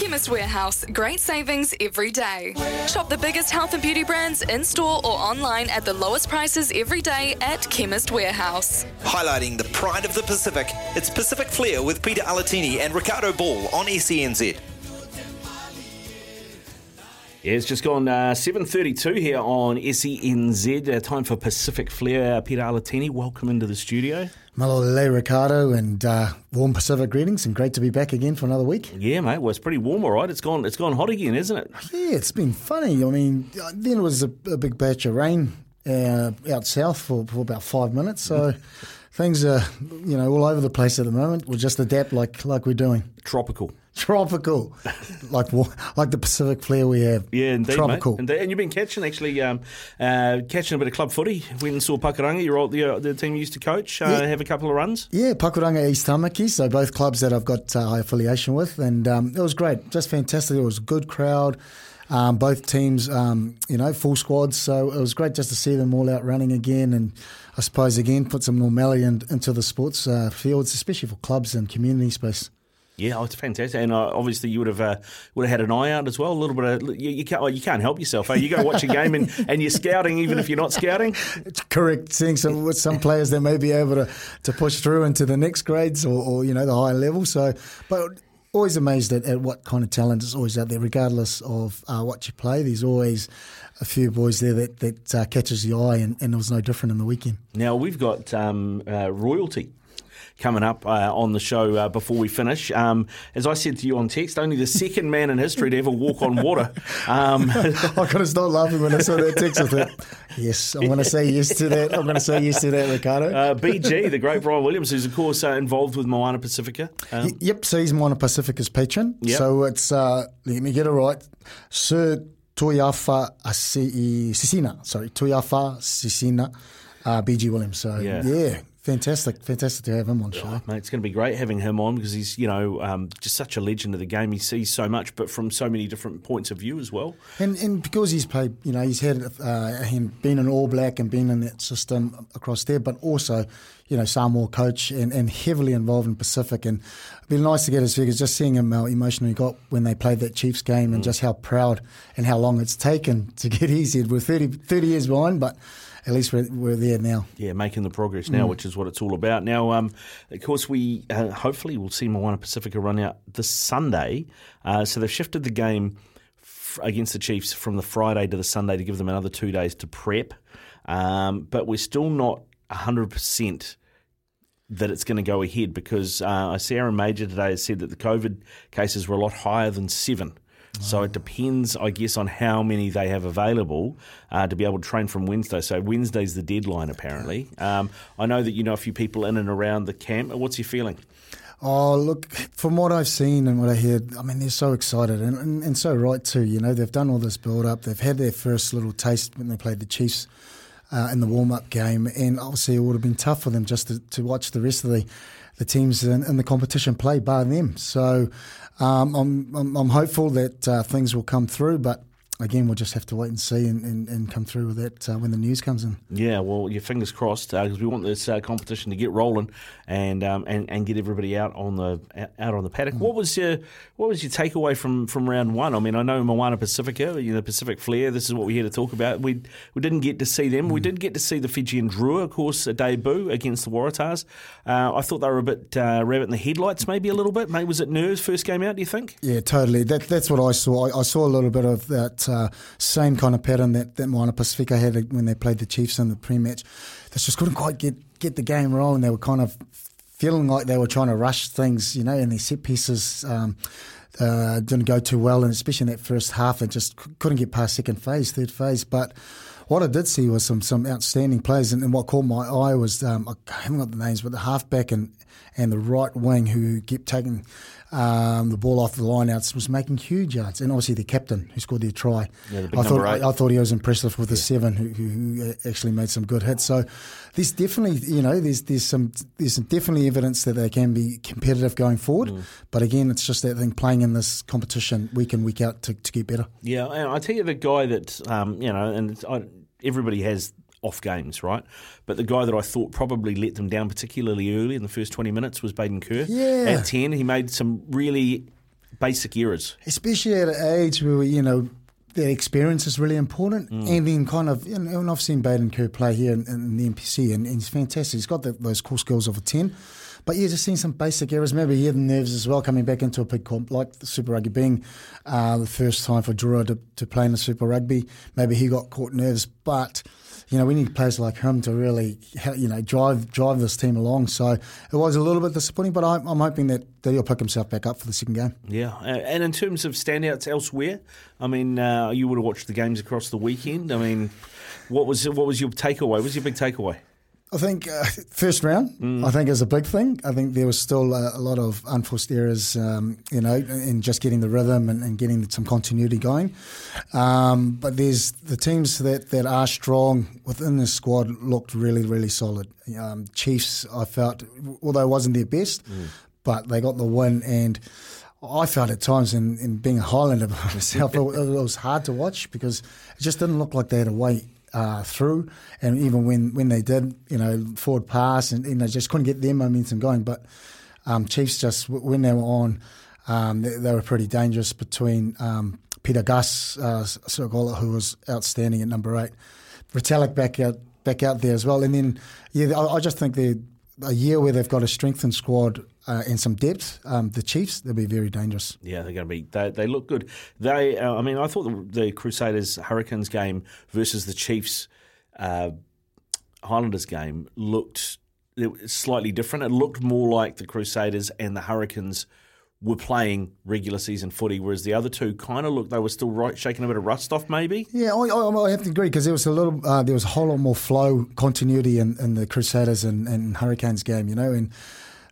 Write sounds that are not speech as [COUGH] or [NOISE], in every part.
Chemist Warehouse, great savings every day. Shop the biggest health and beauty brands in store or online at the lowest prices every day at Chemist Warehouse. Highlighting the pride of the Pacific, it's Pacific Flair with Pita Alatini and Riccardo Ball on SENZ. Yeah, it's just gone uh, 7.32 here on SENZ. Uh, time for Pacific Flair. Uh, Pita Alatini, welcome into the studio. Malole Riccardo and uh, warm Pacific greetings and great to be back again for another week. Yeah, mate. Well, it's pretty warm, all right. It's gone. It's gone hot again, isn't it? Yeah, it's been funny. I mean, then it was a, a big batch of rain uh, out south for, for about five minutes, so [LAUGHS] things are you know all over the place at the moment. We'll just adapt like like we're doing. Tropical. Tropical, like like the Pacific Flair we have. Yeah, indeed, tropical. mate. Indeed. And you've been catching actually, um, uh, catching a bit of club footy. Went and saw Pakuranga, your old, the, uh, the team you used to coach, uh, Yeah. have a couple of runs. Yeah, Pakuranga East Tamaki, so both clubs that I've got uh, high affiliation with, and um, it was great, just fantastic. It was a good crowd, um, both teams, um, you know, full squads. So it was great just to see them all out running again, and I suppose again put some normality in, into the sports uh, fields, especially for clubs and community space. Yeah, oh, it's fantastic, and uh, obviously you would have uh, would have had an eye out as well. A little bit of you, you can't well, you can't help yourself. Eh? You go watch a game and, and you're scouting even if you're not scouting. It's correct. Seeing some with some players that may be able to, to push through into the next grades or, or you know the higher level. So, but always amazed at, at what kind of talent is always out there, regardless of uh, what you play. There's always a few boys there that that uh, catches the eye, and, and it was no different in the weekend. Now we've got um, uh, royalty coming up uh, on the show uh, before we finish. Um, as I said to you on text, only the second man in history to ever walk on water. Um, [LAUGHS] I could have stopped laughing when I saw that text. I thought, yes, I'm going to say yes to that. I'm going to say yes to that, Riccardo. uh, BG, the great Bryan Williams, who's of course uh, involved with Moana Pasifika. Um, Yep, so he's Moana Pasifika's patron. Yep. So it's, uh, let me get it right, Sir Toyafa Asi- Sisina. Sorry, Toyafa Sisina, uh, BG Williams. So Yeah. yeah. Fantastic, fantastic to have him on show. Mate, it's going to be great having him on because he's, you know, um, just such a legend of the game. He sees so much, but from so many different points of view as well. And and because he's played, you know, he's had uh, him been an All Black and been in that system across there, but also, you know, Samoa coach and, and heavily involved in Pacific. And it'd be nice to get his figures, just seeing him how emotional he got when they played that Chiefs game and just how proud and how long it's taken to get easy. We're 30, 30 years behind, but at least we're, we're there now. Yeah, making the progress now, which is what it's all about. Now, um, of course, we uh, hopefully will see Moana Pasifika run out this Sunday. Uh, so they've shifted the game f- against the Chiefs from the Friday to the Sunday to give them another two days to prep. Um, but we're still not 100% that it's going to go ahead because uh, I see Aaron Mauger today has said that the COVID cases were a lot higher than seven. So it depends, I guess, on how many they have available uh, to be able to train from Wednesday. So Wednesday's the deadline, apparently. Um, I know that you know a few people in and around the camp. What's your feeling? Oh, look, from what I've seen and what I heard, I mean, they're so excited and, and, and so right too. You know, they've done all this build up. They've had their first little taste when they played the Chiefs uh, in the warm up game. And obviously, it would have been tough for them just to, to watch the rest of the, the teams in, in the competition play, bar them. So um, I'm, I'm, I'm hopeful that uh, things will come through. But again, we'll just have to wait and see and, and, and come through with that uh, when the news comes in. Yeah, well, your fingers crossed because we want this uh, competition to get rolling and, um, and and get everybody out on the out on the paddock. What was your what was your takeaway from, from round one? I mean, I know Moana Pasifika, you know, Pacific Flair. This is what we're here to talk about. We we didn't get to see them. We did get to see the Fijian Drua, of course, a debut against the Waratahs. Uh, I thought they were a bit uh, rabbit in the headlights, maybe a little bit. Maybe was it nerves first game out? Do you think? Yeah, totally. That, that's what I saw. I, I saw a little bit of that uh, same kind of pattern that, that Moana Pasifika had when they played the Chiefs in the pre-match. They just couldn't quite get, get the game rolling. They were kind of feeling like they were trying to rush things, you know, and their set pieces um, uh, didn't go too well, and especially in that first half, they just c- couldn't get past second phase, third phase. But what I did see was some some outstanding players, and, and what caught my eye was um, I haven't got the names, but the halfback and and the right wing who kept taking um, the ball off the lineouts was making huge yards, and obviously the captain who scored their try. Yeah, the I thought. I, I thought he was impressive with the seven who, who, who actually made some good hits. So there's definitely you know there's there's some there's some definitely evidence that they can be competitive going forward. Mm. But again, it's just that thing playing in this competition week in week out to, to get better. Yeah, and I tell you the guy that um, you know, and I, everybody has off games, right? But the guy that I thought probably let them down particularly early in the first twenty minutes was Baden Kerr. Yeah. At ten, he made some really basic errors. especially at an age where you know the experience is really important, mm. and then kind of you and I've seen Baden Kerr play here in, in the NPC, and, and he's fantastic. He's got the, those core skills of a ten. But yeah, just seeing some basic errors. Maybe he had nerves as well coming back into a big comp like the Super Rugby being uh, the first time for Drua to, to play in the Super Rugby. Maybe he got caught nerves, but you know, we need players like him to really, you know, drive drive this team along. So it was a little bit disappointing, but I'm, I'm hoping that, that he'll pick himself back up for the second game. Yeah, and in terms of standouts elsewhere, I mean, uh, you would have watched the games across the weekend. I mean, what was what was your takeaway? What was your big takeaway? I think uh, first round, I think is a big thing. I think there was still a, a lot of unforced errors, um, you know, in just getting the rhythm and, and getting some continuity going. Um, but there's the teams that, that are strong within the squad looked really, really solid. Um, Chiefs, I felt, although it wasn't their best, but they got the win and. I felt at times in, in being a Highlander [LAUGHS] myself, it, it was hard to watch because it just didn't look like they had a way uh, through. And even when, when they did, you know, forward pass and you know just couldn't get their momentum going. But um, Chiefs just when they were on, um, they, they, were pretty dangerous between um, Pita Gus, uh, who was outstanding at number eight, Retallick back out back out there as well. And then yeah, I, I just think they're a year where they've got a strengthened squad uh, and some depth, um, the Chiefs, they'll be very dangerous. Yeah, they're going to be. They, they look good. They, uh, I mean, I thought the, the, Crusaders Hurricanes game versus the Chiefs uh, Highlanders game looked slightly different. It looked more like the Crusaders and the Hurricanes were playing regular season footy, whereas the other two kind of looked they were still right, shaking a bit of rust off, maybe. Yeah, I, I, I have to agree because there was a little, uh, there was a whole lot more flow, continuity in, in the Crusaders and, and Hurricanes game, you know, and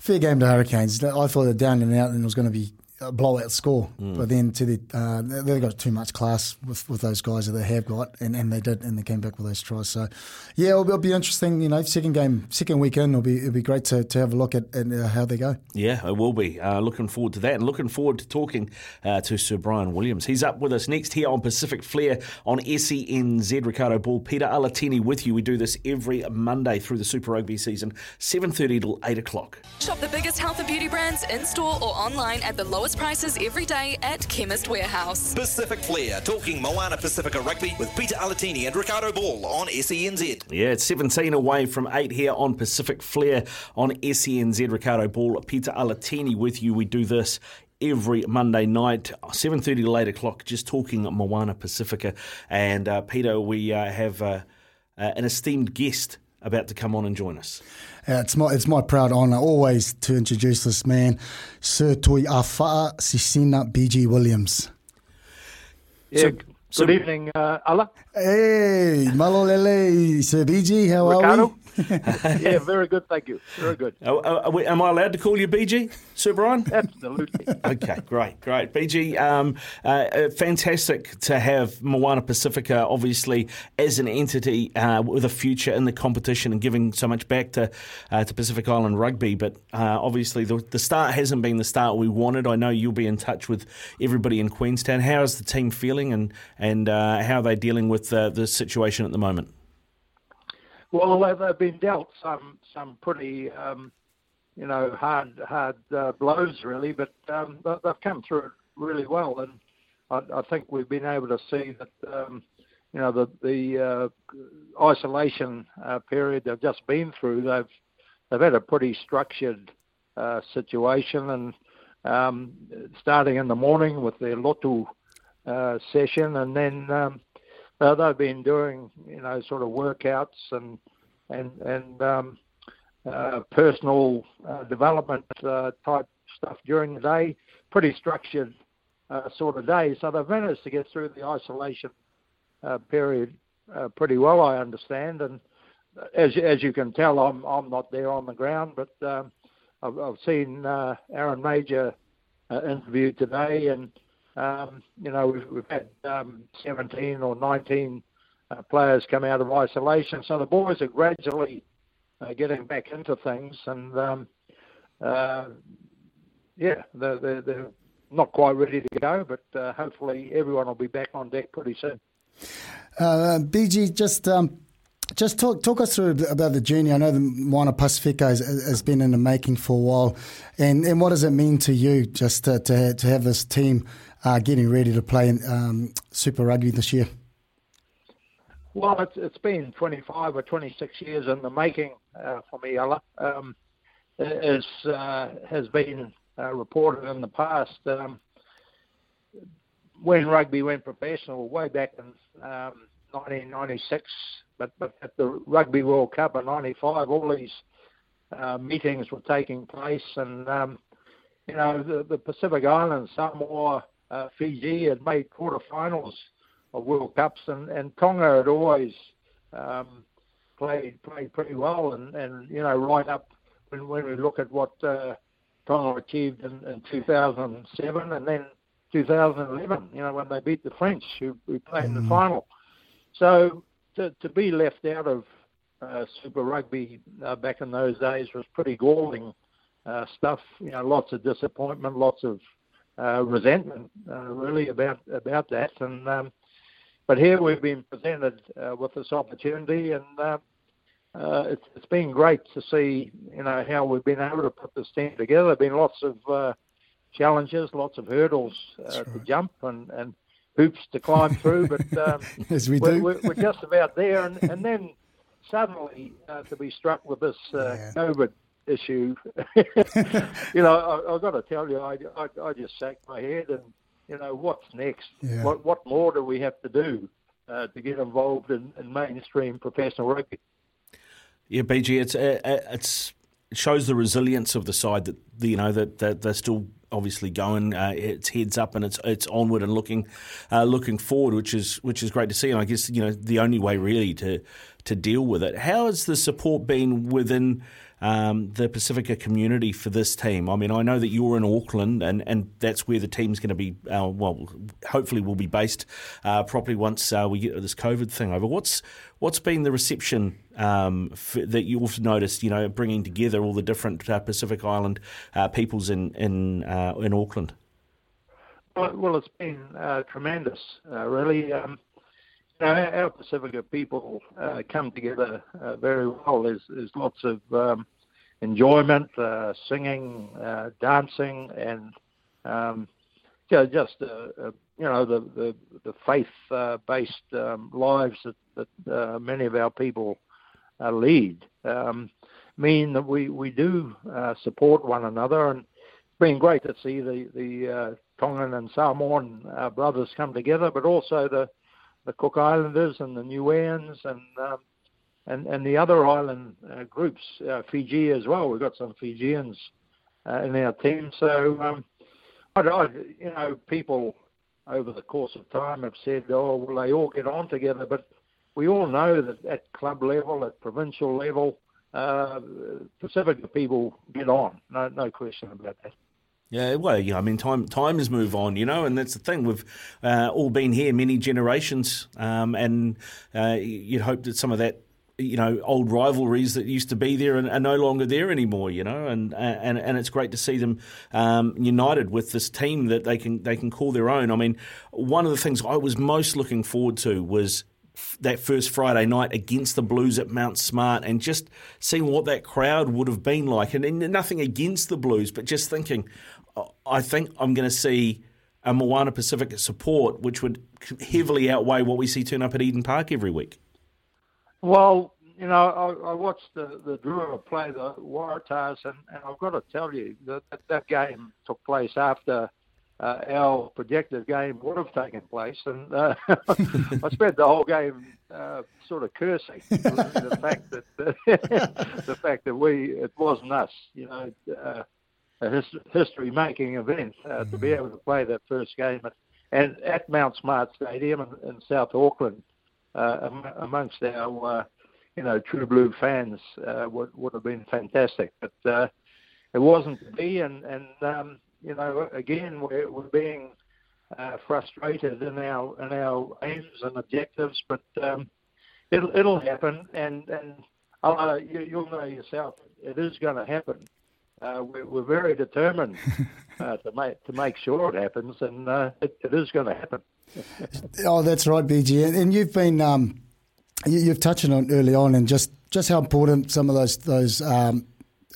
fair game to Hurricanes. I thought they're down and out and it was going to be a blowout score. Mm. But then to the uh, they've got too much class with, with those guys that they have got, and, and they did, and they came back with those tries. So yeah, it'll, it'll be interesting. You know, second game, second weekend, it'll be it'll be great to, to have a look at, at uh, how they go. Yeah, it will be. Uh, looking forward to that, and looking forward to talking uh, to Sir Bryan Williams. He's up with us next here on Pacific Flair on SENZ. Riccardo Ball, Pita Alatini with you. We do this every Monday through the Super Rugby season, seven thirty till eight o'clock. Shop the biggest health and beauty brands in store or online at the lowest prices every day at Chemist Warehouse. Pacific Flair, talking Moana Pasifika Rugby with Pita Alatini and Riccardo Ball on SENZ. Yeah, it's 17 away from 8 here on Pacific Flair on SENZ. Riccardo Ball, Pita Alatini with you. We do this every Monday night, 7.30 to 8 o'clock, just talking Moana Pasifika. And uh, Pita, we uh, have uh, an esteemed guest about to come on and join us. Uh, it's my it's my proud honour always to introduce this man, Sir Toi Afa'a Sisina BG Williams. Yeah, so, good so, evening, uh, Allah. Hey, Malolele, Sir BG, how Riccardo? are we? [LAUGHS] yeah, very good, thank you. Very good. Uh, we, am I allowed to call you BG, Sir Bryan? Absolutely. [LAUGHS] okay, great, great. BG, um, uh, uh, fantastic to have Moana Pasifika, obviously, as an entity uh, with a future in the competition and giving so much back to uh, to Pacific Island rugby. But uh, obviously, the, the start hasn't been the start we wanted. I know you'll be in touch with everybody in Queenstown. How is the team feeling and, and how are they dealing with the situation at the moment? Well, they've been dealt some some pretty um, you know hard hard uh, blows really, but um, they've come through it really well, and I, I think we've been able to see that um, you know the the uh, isolation uh, period they've just been through. They've they've had a pretty structured uh, situation, and um, starting in the morning with their lotu uh, session, and then um, uh, they've been doing, you know, sort of workouts and and and um, uh, personal uh, development uh, type stuff during the day. Pretty structured uh, sort of day. So they've managed to get through the isolation uh, period uh, pretty well, I understand. And as as you can tell, I'm I'm not there on the ground, but um, I've, I've seen Aaron Mauger interviewed today and. Um, you know, we've, we've had um, 17 or 19 uh, players come out of isolation, so the boys are gradually uh, getting back into things, and um, uh, yeah, they're, they're, they're, not quite ready to go, but uh, hopefully everyone will be back on deck pretty soon. Uh, BG, just um, just talk talk us through about the journey. I know the Moana Pasifika has, has, been in the making for a while, and, and what does it mean to you just to, to, to have this team uh, getting ready to play in um, Super Rugby this year? Well, it's, it's been 25 or 26 years in the making uh, for me, Ella. Um, uh, has been uh, reported in the past, um, when rugby went professional way back in um, 1996, but, but at the Rugby World Cup in '95, all these uh, meetings were taking place, and um, you know the, the Pacific Islands, Samoa, uh, Fiji had made quarterfinals of World Cups, and, and Tonga had always um, played played pretty well, and, and you know right up when when we look at what uh, Tonga achieved in, in 2007, and then 2011, you know when they beat the French, who, who played mm. in the mm. final. So to, to be left out of uh, Super Rugby uh, back in those days was pretty galling uh, stuff. You know, lots of disappointment, lots of uh, resentment, uh, really about about that. And um, but here we've been presented uh, with this opportunity, and uh, uh, it's, it's been great to see you know how we've been able to put this team together. There've been lots of uh, challenges, lots of hurdles uh, right. to jump, and and hoops to climb through, but [LAUGHS] um, as we we're, do, we're, we're, just about there. And, and then suddenly uh, to be struck with this uh, yeah. COVID issue, [LAUGHS] you know, I, have got to tell you, I, I, I, just sacked my head, and you know, what's next? Yeah. What what more do we have to do uh, to get involved in, in, mainstream professional rugby? Yeah, BG, it's uh, uh, it's it shows the resilience of the side that you know that, that they're still obviously going. Uh, it's heads up and it's it's onward and looking uh, looking forward, which is which is great to see. And I guess you know the only way really to to deal with it. How has the support been within? Um, the Pasifika community for this team. I mean, I know that you're in Auckland, and, and that's where the team's going to be. Uh, well, hopefully, will be based uh, properly once uh, we get this COVID thing over. What's what's been the reception um, that you've noticed, you know, bringing together all the different uh, Pacific Island uh, peoples in in uh, in Auckland? Well, it's been tremendous, really. Um, know, our Pasifika people uh, come together very well. There's, there's lots of um, enjoyment, singing, dancing, and um, yeah, just you know the the, the faith-based um, lives that, that many of our people uh, lead um, mean that we we do uh, support one another, and it's been great to see the the uh, Tongan and Samoan uh, brothers come together, but also the the Cook Islanders and the Niueans and um, and and the other island uh, groups, uh, Fiji as well. We've got some Fijians uh, in our team, so um, I, I, you know people over the course of time have said, oh, well, they all get on together, but we all know that at club level, at provincial level, uh, Pasifika people get on. No, no question about that. Yeah, well, yeah. I mean, time times move on, you know, and that's the thing. We've uh, all been here many generations, um, and uh, you'd hope that some of that, you know, old rivalries that used to be there are, no longer there anymore, you know, and and and it's great to see them um, united with this team that they can they can call their own. I mean, one of the things I was most looking forward to was that first Friday night against the Blues at Mount Smart and just seeing what that crowd would have been like. And, and nothing against the Blues, but just thinking, I think I'm going to see a Moana Pacific support, which would heavily outweigh what we see turn up at Eden Park every week. Well, you know, I, I watched the, the Drua play the Waratahs, and, and I've got to tell you that that game took place after uh, our projected game would have taken place. And uh, [LAUGHS] I spent the whole game uh, sort of cursing [LAUGHS] the fact that [LAUGHS] the fact that we it wasn't us, you know, uh, a his, history-making event uh, to be able to play that first game at, and at Mount Smart Stadium in, in South Auckland. Uh, amongst our you know true blue fans would would have been fantastic, but it wasn't to be, and and um, you know, again, we're, we're being uh, frustrated in our in our aims and objectives, but um, it'll it'll happen, and and uh, you, you'll know yourself, it is going to happen. Uh, we're, we're, very determined [LAUGHS] uh, to make to make sure it happens, and uh, it, it is going to happen. [LAUGHS] oh, that's right, BG, and you've been. Um you, you've touched on early on, and just just how important some of those those um,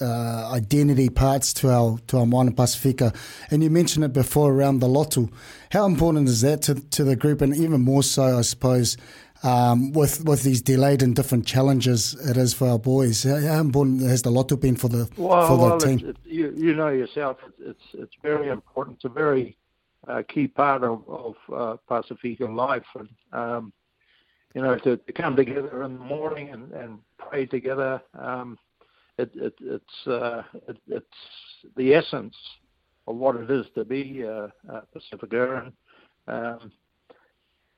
uh, identity parts to our to our Moana Pasifika. And you mentioned it before around the lotu. How important is that to to the group, and even more so, I suppose. Um, with with these delayed and different challenges, it is for our boys. How, important has the lotu been for the well, for the well, team? It's, it's, you, you know yourself, it's it's very important. It's a very uh, key part of of uh, Pasifika life, and um, you know to, to come together in the morning and, and pray together. Um, it, it, it's uh, it, it's the essence of what it is to be uh, uh, Pasifika, and um,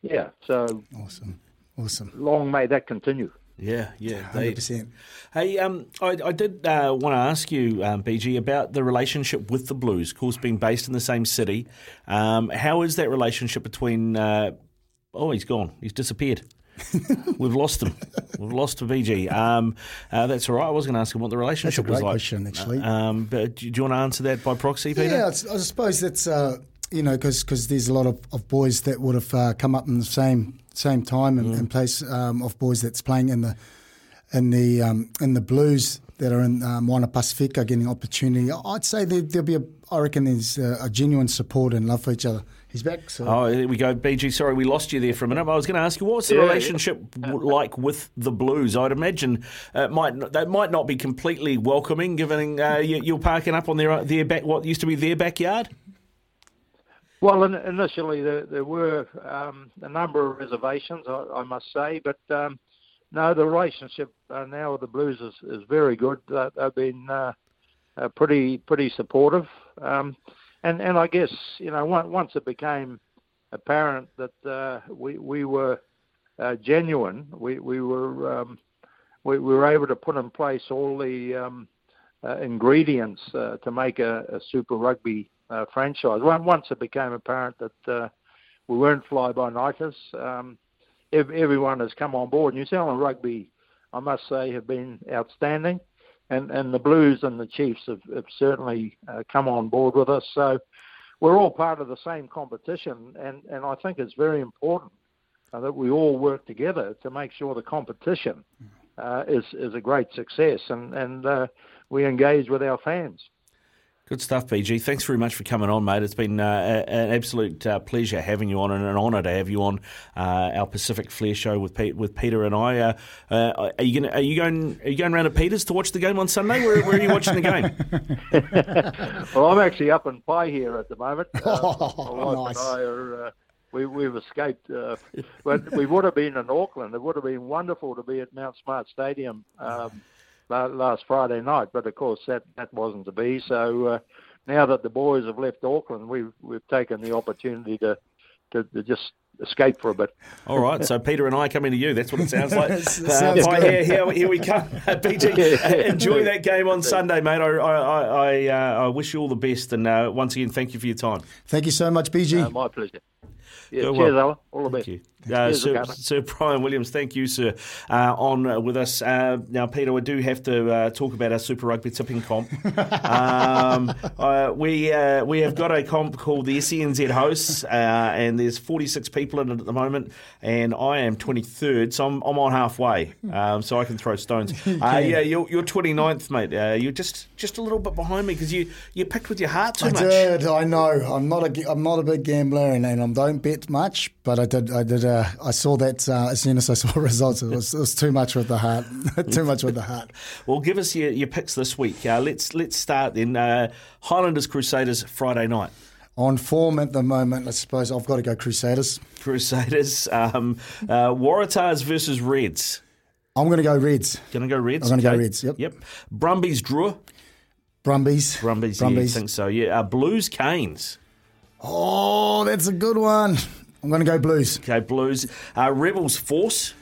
yeah. So awesome, awesome. long may that continue. Yeah, yeah, Hundred percent. Hey, um, I, I did uh, want to ask you, um, BG, about the relationship with the Blues. Of course, being based in the same city, um, how is that relationship between? Uh, oh, he's gone. He's disappeared. [LAUGHS] We've lost him. We've lost to BG. Um, uh, that's all right. I was going to ask him what the relationship was great like. question, actually. Um, but do, do you want to answer that by proxy, Pita? Yeah, it's, I suppose that's uh, you know because there's a lot of, of boys that would have uh, come up in the same same time and, and place um, of boys that's playing in the in the um, in the Blues that are in uh, Moana Pasifika getting opportunity. I'd say there, there'll be a I reckon there's a, a genuine support and love for each other. He's back. So. Oh, there we go, BG. Sorry, we lost you there for a minute. But I was going to ask you, what's the Yeah, yeah. relationship w like with the Blues? I'd imagine uh, it might not, they might not be completely welcoming, given uh, you, you're parking up on their their back, what used to be their backyard. Well, in, initially there, there were um, a number of reservations, I, I must say, but um, no, the relationship uh, now with the Blues is, is very good. Uh, they've been uh, uh, pretty pretty supportive, um, and and I guess you know once, once it became apparent that uh, we we were uh, genuine, we we were um, we, we were able to put in place all the um, ingredients to make a, a Super Rugby uh, franchise. Once it became apparent that uh, we weren't fly-by-nighters, um, ev- everyone has come on board. New Zealand Rugby, I must say, have been outstanding, and, and the Blues and the Chiefs have, have certainly uh, come on board with us. So we're all part of the same competition, and, and I think it's very important uh, that we all work together to make sure the competition uh, is is a great success, and and uh, we engage with our fans. Good stuff, BG. Thanks very much for coming on, mate. It's been uh, a- an absolute uh, pleasure having you on, and an honour to have you on uh, our Pacific Flair show with Pete, with Pita and I. Uh, uh, are you going? Are you going? Are you going around to Pita's to watch the game on Sunday? Where, where are you watching the game? [LAUGHS] well, I'm actually up in Pai here at the moment. [LAUGHS] Uh, Oh, nice. and I are. Uh, we, we've escaped, uh, but we would have been in Auckland. It would have been wonderful to be at Mount Smart Stadium um, last Friday night, but of course that, that wasn't to be. So uh, now that the boys have left Auckland, we've we've taken the opportunity to to, to just escape for a bit. All right, so Pita and I coming to you. That's what it sounds like. [LAUGHS] Sounds Pai, good. here, here, here we come. [LAUGHS] [LAUGHS] BG, uh, enjoy that game on Sunday, mate. I, I, I, I, uh, I wish you all the best, and uh, once again, thank you for your time. Thank you so much, BG. Uh, my pleasure. Yeah, cheers, well. Ella. All the best. You. Uh, Sir, Sir Bryan Williams, thank you, sir, uh, on uh, with us. Uh, now, Pita, we do have to uh, talk about our Super Rugby tipping comp. [LAUGHS] um, uh, we uh, we have got a comp called the SENZ Hosts, uh, and there's 46 people in it at the moment, and I am 23rd, so I'm, I'm on halfway, um, so I can throw stones. [LAUGHS] Uh, yeah, you're, you're 29th, mate. Uh, you're just just a little bit behind me because you, you picked with your heart too I much. did. I know. I'm not a. g- I'm not a big gambler, and, and I don't bet much. But I did. I did. Uh, I saw that uh, as soon as I [LAUGHS] saw results. It was, it was too much with the heart. [LAUGHS] too much with the heart. Well, give us your, your picks this week. Uh, let's let's start then. Uh, Highlanders Crusaders Friday night. On form at the moment, I suppose I've got to go Crusaders. Crusaders. Um, uh, Waratahs versus Reds. I'm going to go Reds. Gonna go Reds. I'm gonna go okay. Reds, yep. Yep. Brumbies Drua. Brumbies. Brumbies. Yeah, I Brumbies. think so. Yeah. Uh, Blues Canes. Oh, that's a good one. I'm going to go Blues. Okay. Blues. Uh, Rebels Force.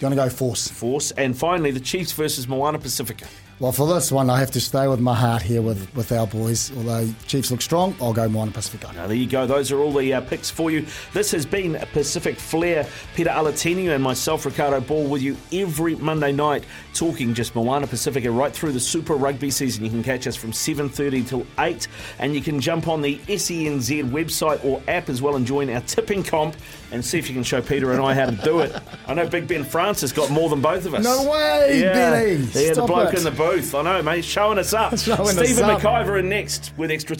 Going to go Force. Force. And finally, the Chiefs versus Moana Pasifika. Well, for this one, I have to stay with my heart here with, with our boys. Although Chiefs look strong, I'll go Moana Pasifika. Now, there you go. Those are all the uh, picks for you. This has been Pacific Flair. Pita Alatini and myself, Riccardo Ball, with you every Monday night talking just Moana Pasifika right through the Super Rugby season. You can catch us from 7.30 till 8 and you can jump on the SENZ website or app as well and join our tipping comp and see if you can show Pita and I how to do it. I know Big Ben Francis got more than both of us. No way, yeah. Benny. Yeah, the bloke it. in the booth. I know, mate. Showing us up. [LAUGHS] Showing us Stephen up. McIver in next with extra